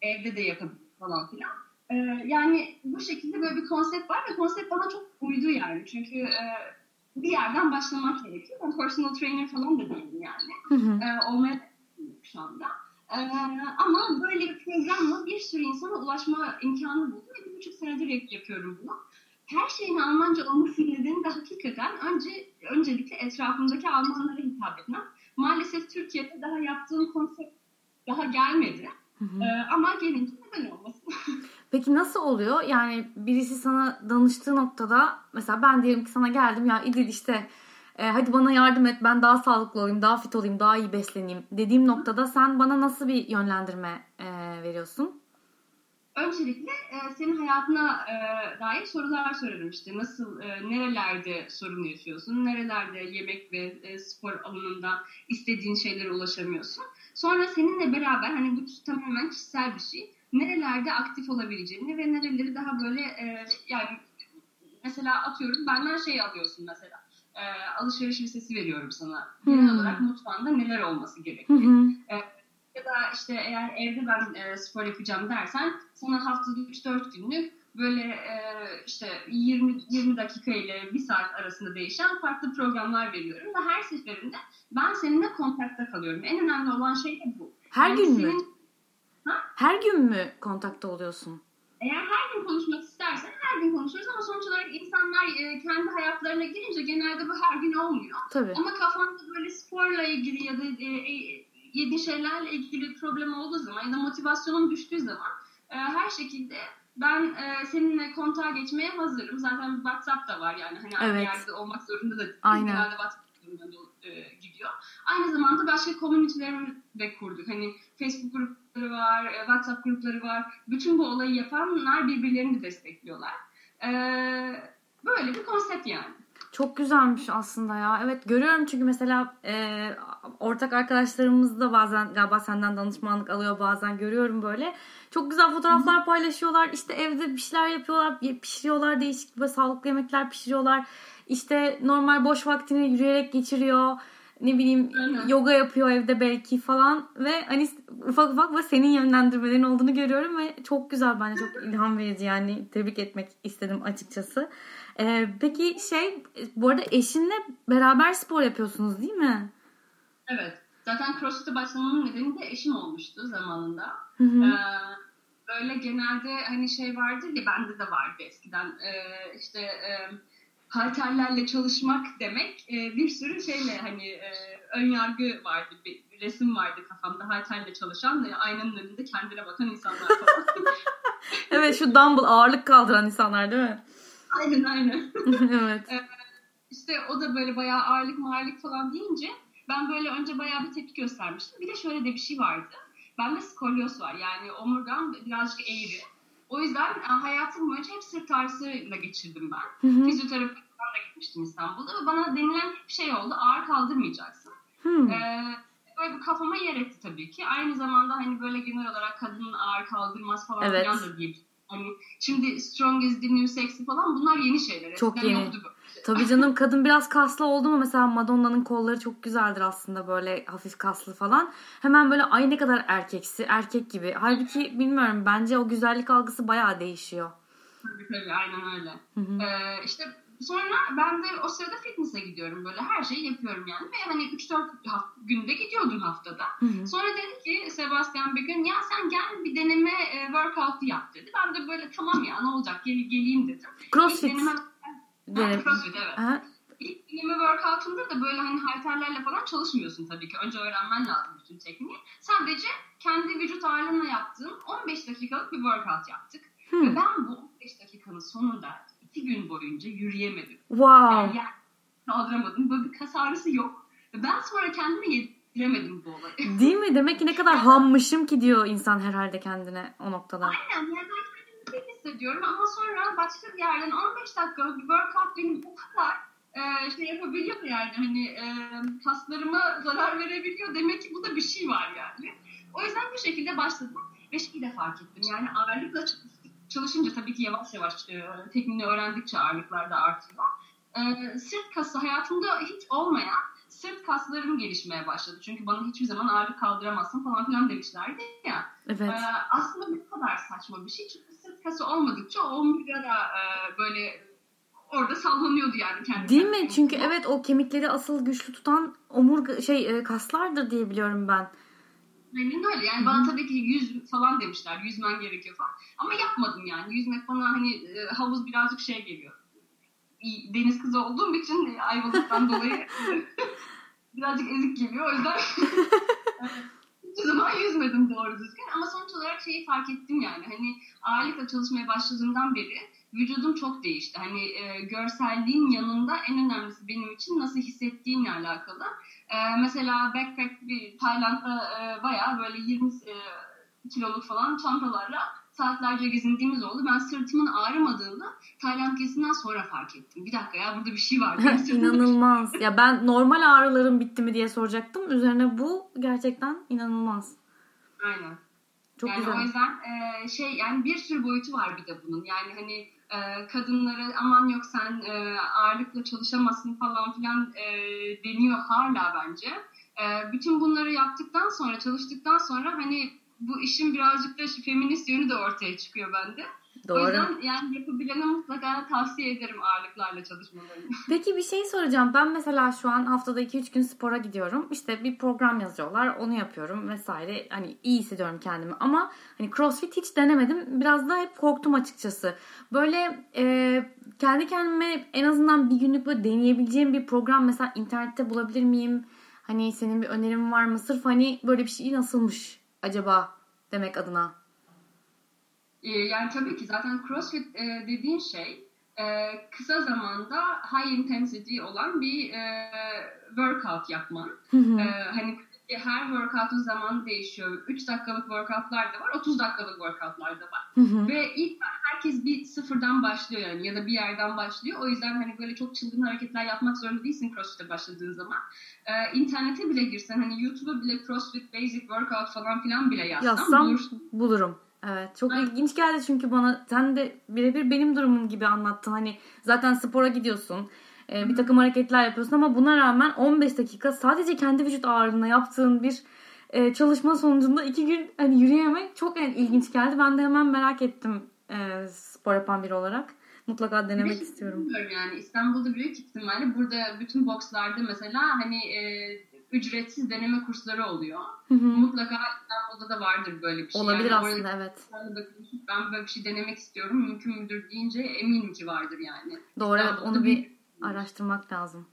evde de yapabilir falan filan. E, yani bu şekilde böyle bir konsept var ve konsept bana çok uydu yani. Çünkü e, bir yerden başlamak gerekiyor. Ben personal trainer falan da değilim yani Hı hı. e, olmaya şu anda. E, ama böyle bir programla bir sürü insana ulaşma imkanı buldum ve bir buçuk senedir yap- yapıyorum bunu. Her şeyin Almanca olmasının nedeni de hakikaten önce, öncelikle etrafımdaki Almanlara hitap etmem. Maalesef Türkiye'de daha yaptığım konsept daha gelmedi. Hı hı. E, ama gelince neden olmasın? Peki nasıl oluyor? Yani birisi sana danıştığı noktada mesela ben diyelim ki sana geldim ya İdil işte e, hadi bana yardım et ben daha sağlıklı olayım, daha fit olayım, daha iyi besleneyim dediğim noktada sen bana nasıl bir yönlendirme e, veriyorsun? öncelikle e, senin hayatına e, dair sorular sorarım işte. Nasıl, e, nerelerde sorun yaşıyorsun, nerelerde yemek ve e, spor alanında istediğin şeylere ulaşamıyorsun. Sonra seninle beraber hani bu tamamen kişisel bir şey. Nerelerde aktif olabileceğini ve nereleri daha böyle e, yani mesela atıyorum benden şey alıyorsun mesela. E, alışveriş listesi veriyorum sana. Genel Hmm. olarak mutfağında neler olması gerektiği. Hı hı. Ya da işte eğer evde ben e, spor yapacağım dersen sana haftada 3-4 günlük böyle e, işte 20 20 dakika ile 1 saat arasında değişen farklı programlar veriyorum ve her seferinde ben seninle kontakta kalıyorum. En önemli olan şey de bu. Her Yani gün mü? senin- Her gün mü kontakta oluyorsun? Eğer her gün konuşmak istersen her gün konuşuruz ama sonuç olarak insanlar e, kendi hayatlarına girince genelde bu her gün olmuyor. Tabii. Ama kafanda böyle sporla ilgili ya da e, e, yediğin şeylerle ilgili problem olduğu zaman ya da motivasyonun düştüğü zaman her şekilde ben e, seninle kontağa geçmeye hazırım. Zaten WhatsApp da var yani hani Evet. yerde olmak zorunda da değil. Aynen. Genelde WhatsApp e, gidiyor. Aynı zamanda başka community'lerimi de kurduk. Hani Facebook grupları var, e, WhatsApp grupları var. Bütün bu olayı yapanlar birbirlerini destekliyorlar. E, böyle bir konsept yani. Çok güzelmiş aslında ya. Evet görüyorum çünkü mesela e, ortak arkadaşlarımız da bazen galiba senden danışmanlık alıyor bazen görüyorum böyle. Çok güzel fotoğraflar paylaşıyorlar. İşte evde bir şeyler yapıyorlar, pişiriyorlar değişik böyle sağlıklı yemekler pişiriyorlar. İşte normal boş vaktini yürüyerek geçiriyor. Ne bileyim Aynen. yoga yapıyor evde belki falan ve hani ufak ufak ve senin yönlendirmelerin olduğunu görüyorum ve çok güzel bence çok ilham verici yani tebrik etmek istedim açıkçası. Ee, peki şey bu arada eşinle beraber spor yapıyorsunuz değil mi? Evet. Zaten CrossFit'e başlamamın nedeni de eşim olmuştu zamanında. Hı hı. Ee, böyle genelde hani şey vardı ya bende de vardı eskiden Ee, işte e, halterlerle çalışmak demek e, bir sürü şeyle hani e, ön yargı vardı bir resim vardı kafamda halterle çalışan ve aynanın önünde kendine bakan insanlar falan. Evet şu dumbbell ağırlık kaldıran insanlar değil mi? aynen aynen. evet. İşte o da böyle bayağı ağırlık mağırlık falan deyince ben böyle önce bayağı bir tepki göstermiştim. Bir de şöyle de bir şey vardı. Bende skolyoz var yani omurgam birazcık eğri. O yüzden e, hayatım boyunca hep sırt ağrısıyla geçirdim ben. Hı hı. Fizyoterapi da gitmiştim İstanbul'da ve bana denilen bir şey oldu ağır kaldırmayacaksın. Ee, böyle bir kafama yer etti tabii ki. Aynı zamanda hani böyle genel olarak kadın ağır kaldırmaz falan Evet. filan da diye. Hani şimdi strong is the new sexy falan bunlar yeni şeyler. Çok Eskiden yeni. yoktu böyle. Tabii canım kadın biraz kaslı oldu mu mesela Madonna'nın kolları çok güzeldir aslında böyle hafif kaslı falan. Hemen böyle ay ne kadar erkeksi erkek gibi. Halbuki bilmiyorum bence o güzellik algısı bayağı değişiyor. Tabii tabii aynen öyle. Hı hı. Ee, işte sonra ben de o sırada fitness'e gidiyorum böyle her şeyi yapıyorum yani ve hani 3-4 haf- günde gidiyordum haftada. Hı hı. Sonra dedi ki Sebastian bir gün ya sen gel bir deneme e, workout yap dedi. Ben de böyle tamam ya ne olacak gel, geleyim dedim. Crossfit. deneme. Ha, crossfit evet. Aha. İlk deneme workout'unda da böyle hani halterlerle falan çalışmıyorsun tabii ki. Önce öğrenmen lazım bütün tekniği. Sadece kendi vücut ağırlığına yaptığın 15 dakikalık bir workout yaptık. Ve Hı. ben bu 15 dakikanın sonunda iki gün boyunca yürüyemedim. Wow. Yani yer kaldıramadım. Böyle bir kas ağrısı yok. Ben sonra kendime yediremedim bu olayı. Değil mi? Demek ki ne kadar hammışım ki diyor insan herhalde kendine o noktada. Aynen yani ben kendimi hissediyorum ama sonra başka bir yerden 15 dakikalık bir workout benim bu kadar e, şey yapabiliyor yani hani e, kaslarıma zarar verebiliyor. Demek ki bu da bir şey var yani. O yüzden bu şekilde başladım ve şeyi de fark ettim. Yani ağırlıkla çalış- çalışınca tabii ki yavaş yavaş e, tekniğini öğrendikçe ağırlıklar da artıyor. E, sırt kası hayatımda hiç olmayan sırt kaslarım gelişmeye başladı. Çünkü bana hiçbir zaman ağırlık kaldıramazsın falan filan demişlerdi ya. Evet. Ee, aslında ne kadar saçma bir şey. Çünkü sırt kası olmadıkça omurga da e, böyle orada sallanıyordu yani kendi Değil mi? Çünkü evet o kemikleri asıl güçlü tutan omurga şey e, kaslardır diye biliyorum ben. Aynen öyle. Yani bana tabii ki yüz falan demişler. Yüzmen gerekiyor falan. Ama yapmadım yani. Yüzmek bana hani e, havuz birazcık şey geliyor. Deniz kızı olduğum için e, Ayvalık'tan dolayı birazcık ezik geliyor. O yüzden hiçbir zaman yüzmedim doğru düzgün. Ama sonuç olarak şeyi fark ettim yani. Hani ağırlıkla çalışmaya başladığımdan beri vücudum çok değişti. Hani e, görselliğin yanında en önemlisi benim için nasıl hissettiğimle alakalı. E, mesela backpack bir Tayland'da e, bayağı böyle 20 e, kiloluk falan çantalarla saatlerce gezindiğimiz oldu. Ben sırtımın ağrımadığını Tayland gezisinden sonra fark ettim. Bir dakika ya burada bir şey var. İnanılmaz. ya ben normal ağrılarım bitti mi diye soracaktım. Üzerine bu gerçekten inanılmaz. Aynen. Çok yani güzel. o yüzden e, şey yani bir sürü boyutu var bir de bunun. Yani hani e, kadınlara aman yok sen e, ağırlıkla çalışamazsın falan filan e, deniyor hala bence. Bütün bunları yaptıktan sonra çalıştıktan sonra hani bu işin birazcık da feminist yönü de ortaya çıkıyor bende. Doğru. O yüzden yani yapabilene mutlaka tavsiye ederim ağırlıklarla çalışmalarını. Peki bir şey soracağım. Ben mesela şu an haftada 2-3 gün spora gidiyorum. İşte bir program yazıyorlar. Onu yapıyorum vesaire. Hani iyi hissediyorum kendimi. Ama hani crossfit hiç denemedim. Biraz da hep korktum açıkçası. Böyle e, kendi kendime en azından bir günlük böyle deneyebileceğim bir program mesela internette bulabilir miyim? Hani senin bir önerin var mı? Sırf hani böyle bir şey nasılmış acaba demek adına. Ee, yani tabii ki zaten CrossFit e, dediğin şey e, kısa zamanda high intensity olan bir e, workout yapman. e, hani her workout'un zamanı değişiyor. 3 dakikalık workout'lar da var, 30 dakikalık workout'lar da var. Ve ilk herkes bir sıfırdan başlıyor yani ya da bir yerden başlıyor. O yüzden hani böyle çok çılgın hareketler yapmak zorunda değilsin CrossFit'e başladığın zaman. Ee, internete bile girsen hani YouTube'a bile CrossFit Basic Workout falan filan bile yazsan Yazsam bulursun. bulurum. Evet çok Aynen. ilginç geldi çünkü bana sen de birebir benim durumum gibi anlattın. Hani zaten spora gidiyorsun. e, bir takım hareketler yapıyorsun ama buna rağmen 15 dakika sadece kendi vücut ağırlığına yaptığın bir e, çalışma sonucunda iki gün hani yürüyemek çok yani ilginç geldi. Ben de hemen merak ettim e, spor yapan biri olarak. Mutlaka denemek Bir de istiyorum. Yani İstanbul'da büyük ihtimalle burada bütün boxlarda mesela hani e, ücretsiz deneme kursları oluyor. Hı hı. Mutlaka İstanbul'da da vardır böyle bir şey. Olabilir yani aslında orada evet. bakıyorsun, ben böyle bir şey denemek istiyorum. Mümkün müdür deyince eminim ki vardır yani. Doğru İstanbul'da onu bir araştırmak lazım.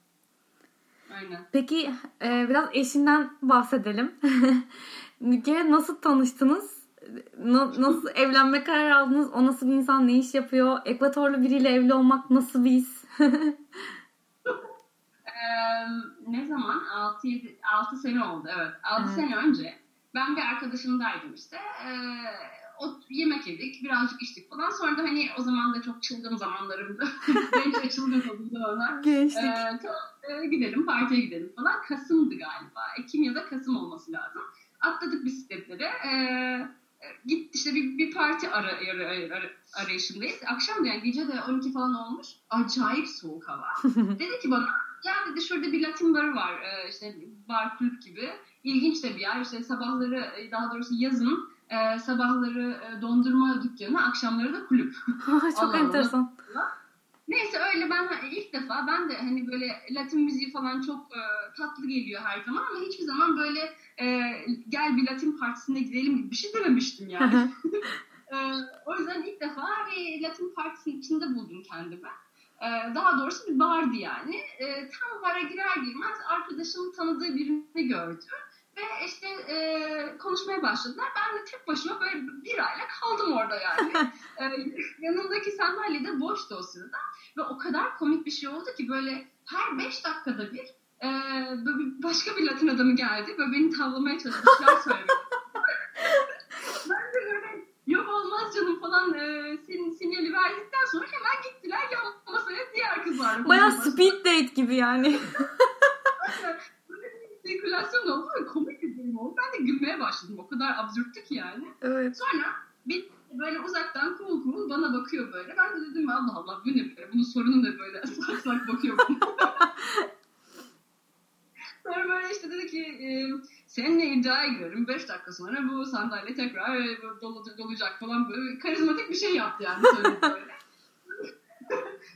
Aynen. Peki e, biraz eşinden bahsedelim. Kere nasıl tanıştınız? Na- nasıl evlenme kararı aldınız? O nasıl bir insan? Ne iş yapıyor? Ekvatorlu biriyle evli olmak nasıl bir his? Ne zaman? 6, 6 sene oldu evet. 6 Evet. sene önce ben bir arkadaşımdaydım işte. Ee, o yemek yedik, birazcık içtik falan. Sonra da hani o zaman da çok çılgın zamanlarımdı. Genç ve çılgın ona. Gençlik. Tamam, e, gidelim, partiye gidelim falan. Kasım'dı galiba. Ekim ya da Kasım olması lazım. Atladık bisikletlere. Ee, e, git işte bir, bir parti ara, ara, ara- arayışındayız. Akşam da yani gece de 12 falan olmuş. Acayip soğuk hava. dedi ki bana ya dedi şurada bir Latin barı var. Ee, işte bar kulüp gibi. İlginç de bir yer. İşte sabahları e, daha doğrusu yazın e, sabahları e, dondurma dükkanı, akşamları da kulüp. Çok Allah enteresan. Neyse öyle ben ilk defa ben de hani böyle Latin müziği falan çok e, tatlı geliyor her zaman ama hiçbir zaman böyle e, gel bir Latin partisine gidelim gibi bir şey dememiştim yani. E, o yüzden ilk defa bir Latin partisinin içinde buldum kendimi. E, daha doğrusu bir bardı yani. E, tam bara girer girmez arkadaşım tanıdığı birini gördü. Ve işte e, konuşmaya başladılar. Ben de tek başıma böyle bir ayla kaldım orada yani. e, yanındaki sandalye de boştu o sırada. Ve o kadar komik bir şey oldu ki böyle her beş dakikada bir e, böyle başka bir Latin adamı geldi. Böyle beni tavlamaya çalışmışlar söyledi. ben de böyle yok olmaz canım falan e, sin, sinyali verdikten sonra hemen gittiler yan masaya diğer kızlarla. Baya konuşmaya speed date gibi yani. sirkülasyon oldu ve komik bir durum oldu. Ben de gülmeye başladım. O kadar absürttü ki yani. evet. Sonra bir böyle uzaktan cool cool bana bakıyor böyle. Ben de dedim Allah Allah bu ne böyle? Bunun sorunu ne böyle? Sak sak bakıyor bana. Sonra böyle işte dedi ki e, seninle iddiaya girerim. 5 dakika sonra bu sandalye tekrar dolu, dolacak falan böyle karizmatik bir şey yaptı yani böyle.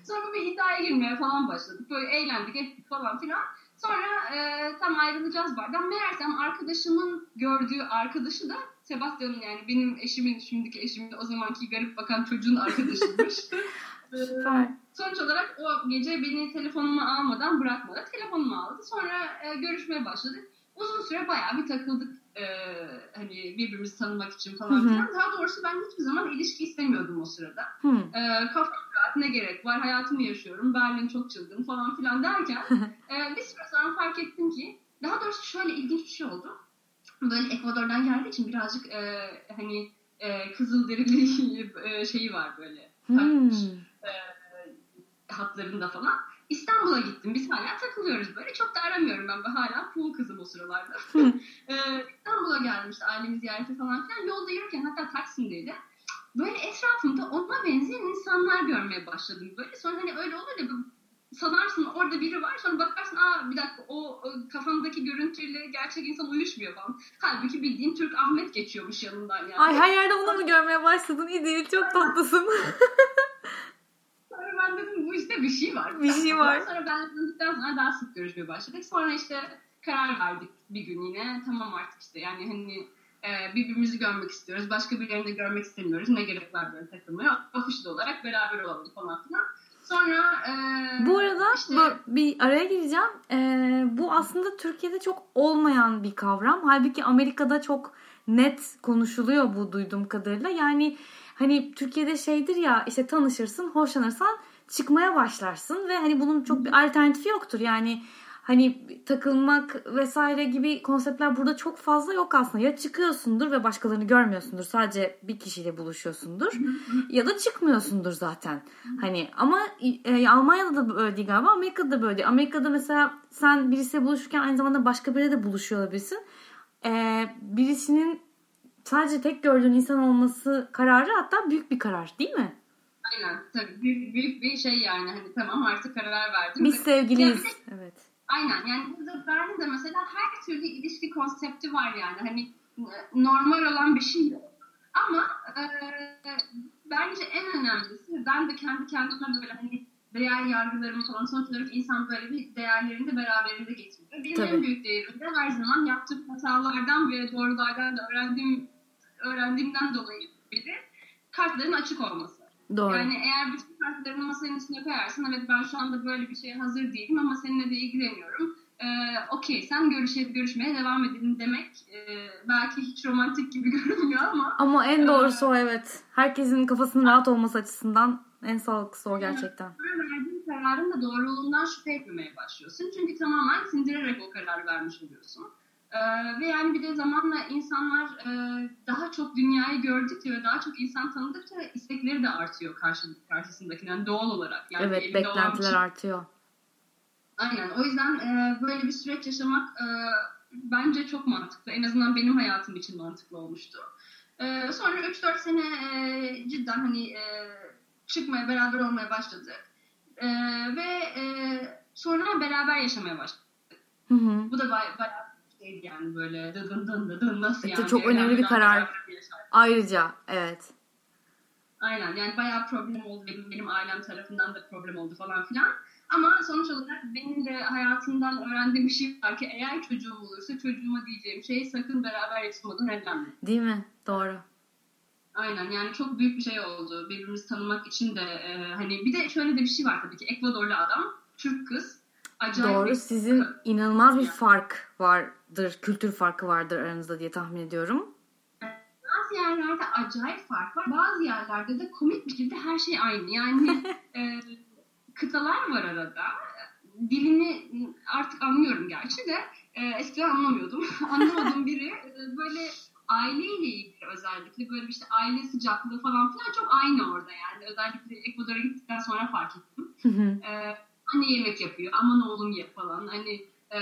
Sonra bir iddiaya girmeye falan başladık. Böyle eğlendik ettik falan filan. Sonra e, tam ayrılacağız bardan. Meğersem arkadaşımın gördüğü arkadaşı da Sebastian'ın yani benim eşimin, şimdiki eşimin o zamanki garip bakan çocuğun arkadaşıymış. Süper. Sonuç olarak o gece beni telefonuma almadan bırakmadı. Telefonumu aldı. Sonra e, görüşmeye başladık. Uzun süre bayağı bir takıldık. e, hani birbirimizi tanımak için falan filan. Daha doğrusu ben hiçbir zaman ilişki istemiyordum o sırada. E, kafam rahat ne gerek var hayatımı yaşıyorum. Berlin çok çılgın falan filan derken e, bir süre sonra fark ettim ki daha doğrusu şöyle ilginç bir şey oldu. Böyle Ekvador'dan geldiği için birazcık e, hani e, Kızılderili e, şeyi var böyle. Hmm. E, hatlarında falan. İstanbul'a gittim. Biz hala takılıyoruz böyle. Çok da aramıyorum ben. Hala cool kızım o sıralarda. ee, İstanbul'a gelmişti ailemi ziyarete falan filan. Yolda yürürken hatta Taksim'deydi. Böyle etrafımda ona benzeyen insanlar görmeye başladım. Böyle sonra hani öyle olur ya sanarsın orada biri var sonra bakarsın aa bir dakika o, o kafamdaki görüntüyle gerçek insan uyuşmuyor falan. Halbuki bildiğin Türk Ahmet geçiyormuş yanından yani. Ay her yerde onu mu görmeye başladın? İyi çok tatlısın. ben dedim bu işte bir şey var. Bir şey var. Sonra ben döndükten sonra daha sık görüşmeye başladık. Sonra işte karar verdik bir gün yine. Tamam artık işte yani hani e, birbirimizi görmek istiyoruz. Başka birilerini de görmek istemiyoruz. Ne gerek var böyle takılmaya. Ofişli olarak beraber olalım falan filan. Sonra e, bu arada işte... bu, bir araya gireceğim. E, bu aslında Türkiye'de çok olmayan bir kavram. Halbuki Amerika'da çok net konuşuluyor bu duyduğum kadarıyla. Yani hani Türkiye'de şeydir ya işte tanışırsın, hoşlanırsan çıkmaya başlarsın ve hani bunun çok bir alternatifi yoktur. Yani hani takılmak vesaire gibi konseptler burada çok fazla yok aslında. Ya çıkıyorsundur ve başkalarını görmüyorsundur. Sadece bir kişiyle buluşuyorsundur. ya da çıkmıyorsundur zaten. Hani ama e, Almanya'da da böyle değil galiba. Amerika'da da böyle değil. Amerika'da mesela sen birisiyle buluşurken aynı zamanda başka biriyle de buluşuyor olabilirsin. E, birisinin sadece tek gördüğün insan olması kararı hatta büyük bir karar değil mi? Aynen tabii büyük, büyük bir şey yani hani tamam artık karar verdim. Biz sevgiliyiz. evet. Aynen yani burada Berlin'de mesela her türlü ilişki konsepti var yani hani e, normal olan bir şey yok. Ama e, bence en önemlisi ben de kendi kendime böyle hani değer yargılarımı falan sonuç olarak insan böyle bir değerlerini de beraberinde getiriyor. Benim Tabii. en büyük değerim de her zaman yaptığım hatalardan ve doğrulardan da öğrendiğim öğrendiğimden dolayı biri kartların açık olması. Doğru. Yani eğer bütün kartlarını masanın üstüne koyarsın evet ben şu anda böyle bir şeye hazır değilim ama seninle de ilgileniyorum. Ee, Okey sen görüşe, görüşmeye devam edelim demek e, belki hiç romantik gibi görünmüyor ama. Ama en doğrusu e, o evet. Herkesin kafasının rahat olması açısından en sağlıklısı o gerçekten. Verdiğin kararın da doğruluğundan şüphe etmemeye başlıyorsun. Çünkü tamamen sindirerek o kararı vermiş oluyorsun. Ee, ve yani bir de zamanla insanlar e, daha çok dünyayı gördükçe ve daha çok insan tanıdıkça istekleri de artıyor karşı, karşısındakinden doğal olarak. Yani evet beklentiler şey... artıyor. Aynen o yüzden e, böyle bir süreç yaşamak e, bence çok mantıklı. En azından benim hayatım için mantıklı olmuştu. E, sonra 3-4 sene e, cidden hani e, çıkmaya beraber olmaya başladık. E, ve e, sonra beraber yaşamaya başladık. Hı hı. Bu da bayağı bay şeydi yani böyle dıdın dın dıdın nasıl yani. Çok önemli bir karar. Ayrıca evet. Aynen yani bayağı problem oldu benim, benim ailem tarafından da problem oldu falan filan. Ama sonuç olarak benim de hayatımdan öğrendiğim bir şey var ki eğer çocuğum olursa çocuğuma diyeceğim şey sakın beraber yaşamadan evlenme. Değil mi? Doğru. Aynen yani çok büyük bir şey oldu. Birbirimizi tanımak için de e, hani bir de şöyle de bir şey var tabii ki Ekvadorlu adam, Türk kız Acayip Doğru. Sizin inanılmaz bir fark vardır, kültür farkı vardır aranızda diye tahmin ediyorum. Bazı yerlerde acayip fark var. Bazı yerlerde de komik bir şekilde her şey aynı. Yani e, kıtalar var arada. Dilini artık anlıyorum gerçi de e, eskiden anlamıyordum. Anlamadığım biri e, böyle aileyle ilgili özellikle böyle işte aile sıcaklığı falan filan çok aynı orada yani. Özellikle Ekvador'a gittikten sonra fark ettim. e, anne yemek yapıyor aman oğlum ye falan hani e,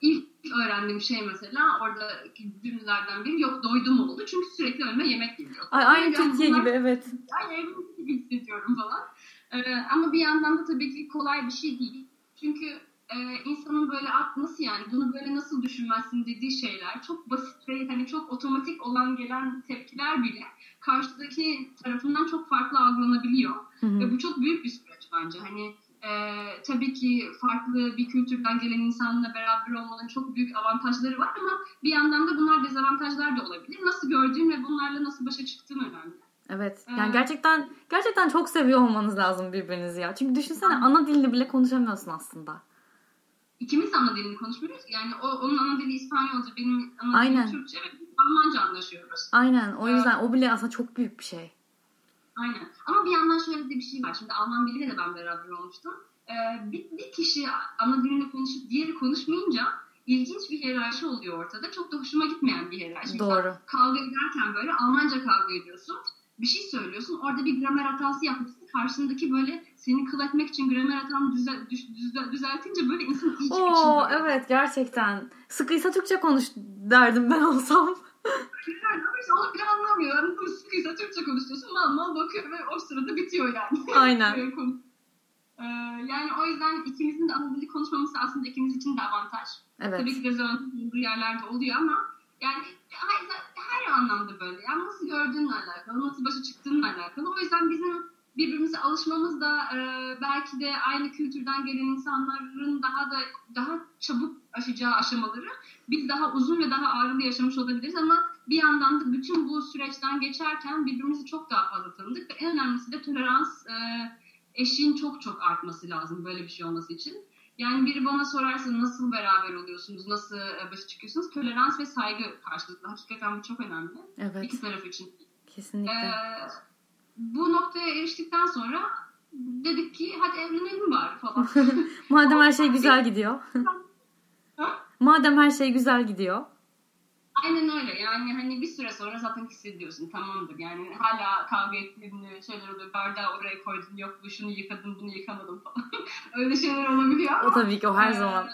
ilk öğrendiğim şey mesela orada cümlelerden biri yok doydum oldu çünkü sürekli önüme yemek geliyor. Ay, aynı Türkiye gibi evet. Ay evim gibi hissediyorum falan. E, ama bir yandan da tabii ki kolay bir şey değil. Çünkü e, insanın böyle nasıl yani bunu böyle nasıl düşünmezsin dediği şeyler çok basit ve hani çok otomatik olan gelen tepkiler bile karşıdaki tarafından çok farklı algılanabiliyor. Hı hı. Ve bu çok büyük bir süreç bence. Hani e, tabii ki farklı bir kültürden gelen insanla beraber olmanın çok büyük avantajları var ama bir yandan da bunlar dezavantajlar da olabilir. Nasıl gördüğün ve bunlarla nasıl başa çıktığın önemli. Evet. Yani ee, gerçekten gerçekten çok seviyor olmanız lazım birbirinizi ya. Çünkü düşünsene ana dilini bile konuşamıyorsun aslında. İkimiz ana dilini konuşmuyoruz. Yani o, onun ana dili İspanyolca, benim ana Aynen. dilim Türkçe. Evet, Almanca anlaşıyoruz. Aynen. O yüzden ee, o bile aslında çok büyük bir şey. Aynen. Ama bir yandan şöyle de bir şey var. Şimdi Alman biriyle de ben beraber olmuştum. Ee, bir, bir kişi ana dilini konuşup diğeri konuşmayınca ilginç bir hiyerarşi oluyor ortada. Çok da hoşuma gitmeyen bir hiyerarşi. Doğru. Mesela kavga ederken böyle Almanca kavga ediyorsun. Bir şey söylüyorsun. Orada bir gramer hatası yapmışsın. Karşındaki böyle seni kıl etmek için gramer hatanı düzel, düz, düz, düzeltince böyle insan iyice Oo evet gerçekten. Sıkıysa Türkçe konuş derdim ben olsam. Yani işte onu bile anlamıyor. Bu sıkıysa Türkçe konuşuyorsun. Mal mal bakıyor ve o sırada bitiyor yani. Aynen. Ee, yani o yüzden ikimizin de ana dili konuşmaması aslında ikimiz için de avantaj. Evet. Tabii ki dezavantaj olduğu yerlerde oluyor ama yani her, her anlamda böyle. Yani nasıl gördüğünle alakalı, nasıl başa çıktığınla alakalı. O yüzden bizim birbirimize alışmamız da e, belki de aynı kültürden gelen insanların daha da daha çabuk aşacağı aşamaları biz daha uzun ve daha ağrılı yaşamış olabiliriz ama bir yandan da bütün bu süreçten geçerken birbirimizi çok daha fazla tanıdık ve en önemlisi de tolerans e, eşiğin çok çok artması lazım böyle bir şey olması için. Yani biri bana sorarsa nasıl beraber oluyorsunuz, nasıl e, başa çıkıyorsunuz? Tolerans ve saygı karşılıklı. Hakikaten bu çok önemli. Evet. İki taraf için. Kesinlikle. Ee, bu noktaya eriştikten sonra dedik ki hadi evlenelim bari falan. Madem her şey güzel gidiyor. Ha? Madem her şey güzel gidiyor. Aynen öyle. Yani hani bir süre sonra zaten hissediyorsun. Tamamdır. Yani hala kavga ettiğini şeyler oluyor. Bardağı oraya koydun. Yok bu şunu yıkadın bunu yıkamadım falan. öyle şeyler olabiliyor ama. O tabii ki o her Ee, zaman.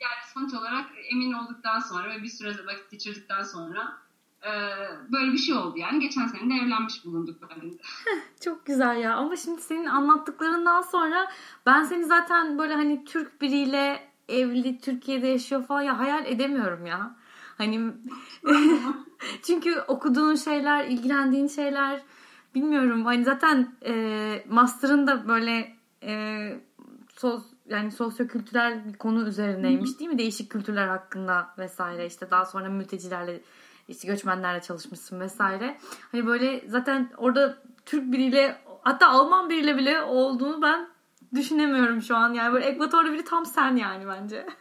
yani sonuç olarak emin olduktan sonra ve bir süre vakit geçirdikten sonra e, böyle bir şey oldu yani. Geçen sene de evlenmiş bulunduk. Çok güzel ya. Ama şimdi senin anlattıklarından sonra ben seni zaten böyle hani Türk biriyle evli Türkiye'de yaşıyor falan ya hayal edemiyorum ya. Hani çünkü okuduğun şeyler, ilgilendiğin şeyler bilmiyorum. Hani zaten e, master'ın da böyle e, sos, yani sosyokültürel bir konu üzerineymiş değil mi? Değişik kültürler hakkında vesaire işte daha sonra mültecilerle işte göçmenlerle çalışmışsın vesaire. Hani böyle zaten orada Türk biriyle hatta Alman biriyle bile olduğunu ben düşünemiyorum şu an. Yani böyle ekvatorlu biri tam sen yani bence.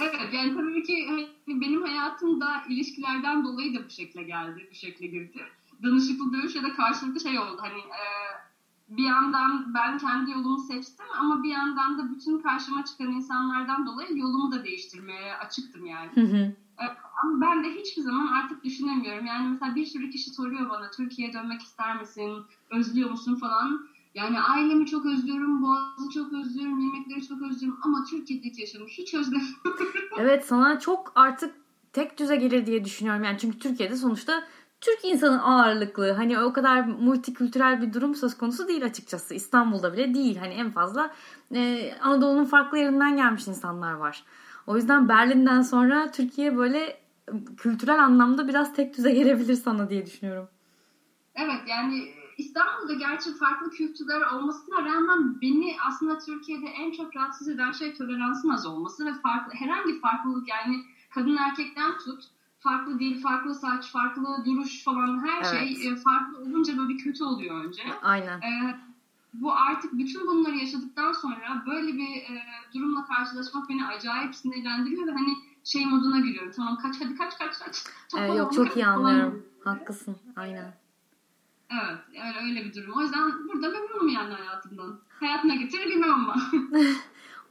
Evet yani tabii ki hani benim hayatım da ilişkilerden dolayı da bu şekilde geldi, bu şekilde girdi. Danışıklı dövüş ya da karşılıklı şey oldu. Hani e, bir yandan ben kendi yolumu seçtim ama bir yandan da bütün karşıma çıkan insanlardan dolayı yolumu da değiştirmeye açıktım yani. Hı hı. Ama ben de hiçbir zaman artık düşünemiyorum. Yani mesela bir sürü kişi soruyor bana Türkiye'ye dönmek ister misin, özlüyor musun falan. Yani ailemi çok özlüyorum, Boğaz'ı çok özlüyorum, yemekleri çok özlüyorum ama Türkiye'deki yaşamı hiç özlemiyorum. Evet sana çok artık tek düze gelir diye düşünüyorum. Yani çünkü Türkiye'de sonuçta Türk insanı ağırlıklı. Hani o kadar multikültürel bir durum söz konusu değil açıkçası. İstanbul'da bile değil. Hani en fazla e, Anadolu'nun farklı yerinden gelmiş insanlar var. O yüzden Berlin'den sonra Türkiye böyle e, kültürel anlamda biraz tek düze gelebilir sana diye düşünüyorum. Evet yani İstanbul'da gerçi farklı kültürler olmasına rağmen beni aslında Türkiye'de en çok rahatsız eden şey toleransın az olması ve farklı herhangi farklılık yani kadın erkekten tut farklı dil, farklı saç, farklı duruş falan her Evet. şey farklı olunca böyle bir kötü oluyor önce. Aynen. Ee, bu artık bütün bunları yaşadıktan sonra böyle bir e, durumla karşılaşmak beni acayip sinirlendiriyor ve hani şey moduna giriyorum. Tamam kaç hadi kaç kaç kaç. Çok Evet, oldu, yok çok kaç iyi falan. anlıyorum. Haklısın. Aynen. Evet yani öyle bir durum. O yüzden burada memnunum yani hayatımdan. Hayatına getirir bilmem ama.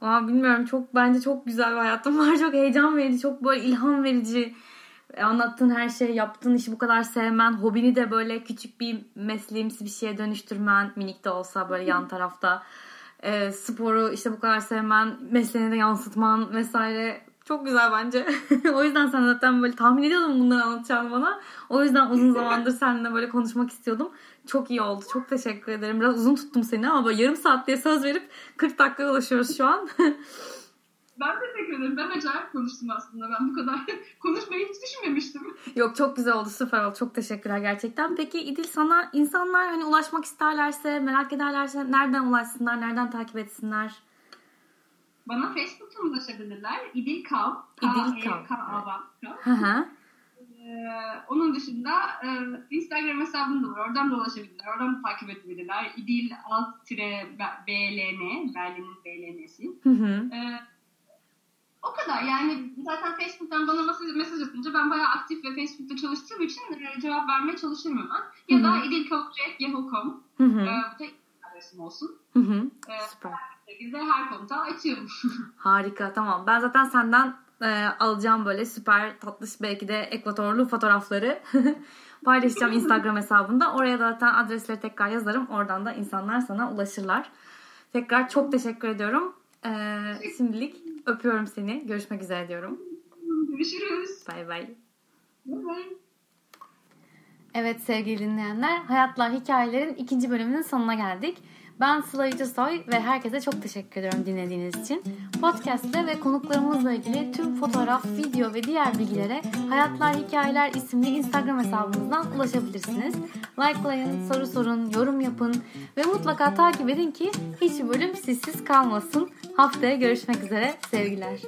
Aa, bilmiyorum çok bence çok güzel bir hayatım var. Çok heyecan verici, çok böyle ilham verici. E, Anlattığın her şey, yaptığın işi bu kadar sevmen, hobini de böyle küçük bir mesleğimsi bir şeye dönüştürmen, minik de olsa böyle yan tarafta. E, sporu işte bu kadar sevmen, mesleğine de yansıtman vesaire. Çok güzel bence. o yüzden sen zaten böyle tahmin ediyordum bunları anlatacağını bana. O yüzden uzun zamandır seninle böyle konuşmak istiyordum. Çok iyi oldu. Çok teşekkür ederim. Biraz uzun tuttum seni ama böyle yarım saat diye söz verip 40 dakika ulaşıyoruz şu an. ben teşekkür ederim. Ben acayip konuştum aslında. Ben bu kadar konuşmayı hiç düşünmemiştim. Yok çok güzel oldu. Süper oldu. Çok teşekkürler gerçekten. Peki İdil sana insanlar hani ulaşmak isterlerse, merak ederlerse nereden ulaşsınlar, nereden takip etsinler? Bana Facebook'tan ulaşabilirler. İdil Kav. İdil Kav. Ee, onun dışında e, Instagram hesabım da var. Oradan da ulaşabilirler. Oradan da takip edebilirler. İdil alt tire BLN. Berlin'in BLN'si. Hı hı. Ee, o kadar yani zaten Facebook'tan bana mesaj, mesaj atınca ben bayağı aktif ve Facebook'ta çalıştığım için e, cevap vermeye çalışırım hemen. Ya da hı. ee, bu da adresim olsun. Hı hı. Ee, Süper. şekilde her konuda açığım. Harika tamam. Ben zaten senden e, alacağım böyle süper tatlış belki de ekvatorlu fotoğrafları paylaşacağım Instagram hesabında. Oraya da zaten adresleri tekrar yazarım. Oradan da insanlar sana ulaşırlar. Tekrar çok teşekkür ediyorum. E, şimdilik öpüyorum seni. Görüşmek üzere diyorum. Görüşürüz. Bay bay. Bye bye. Evet sevgili dinleyenler, Hayatlar Hikayelerin ikinci bölümünün sonuna geldik. Ben Sıla Yücesoy ve herkese çok teşekkür ediyorum dinlediğiniz için. Podcast'te ve konuklarımızla ilgili tüm fotoğraf, video ve diğer bilgilere Hayatlar Hikayeler isimli Instagram hesabımızdan ulaşabilirsiniz. Likelayın, soru sorun, yorum yapın ve mutlaka takip edin ki hiçbir bölüm sizsiz kalmasın. Haftaya görüşmek üzere. Sevgiler.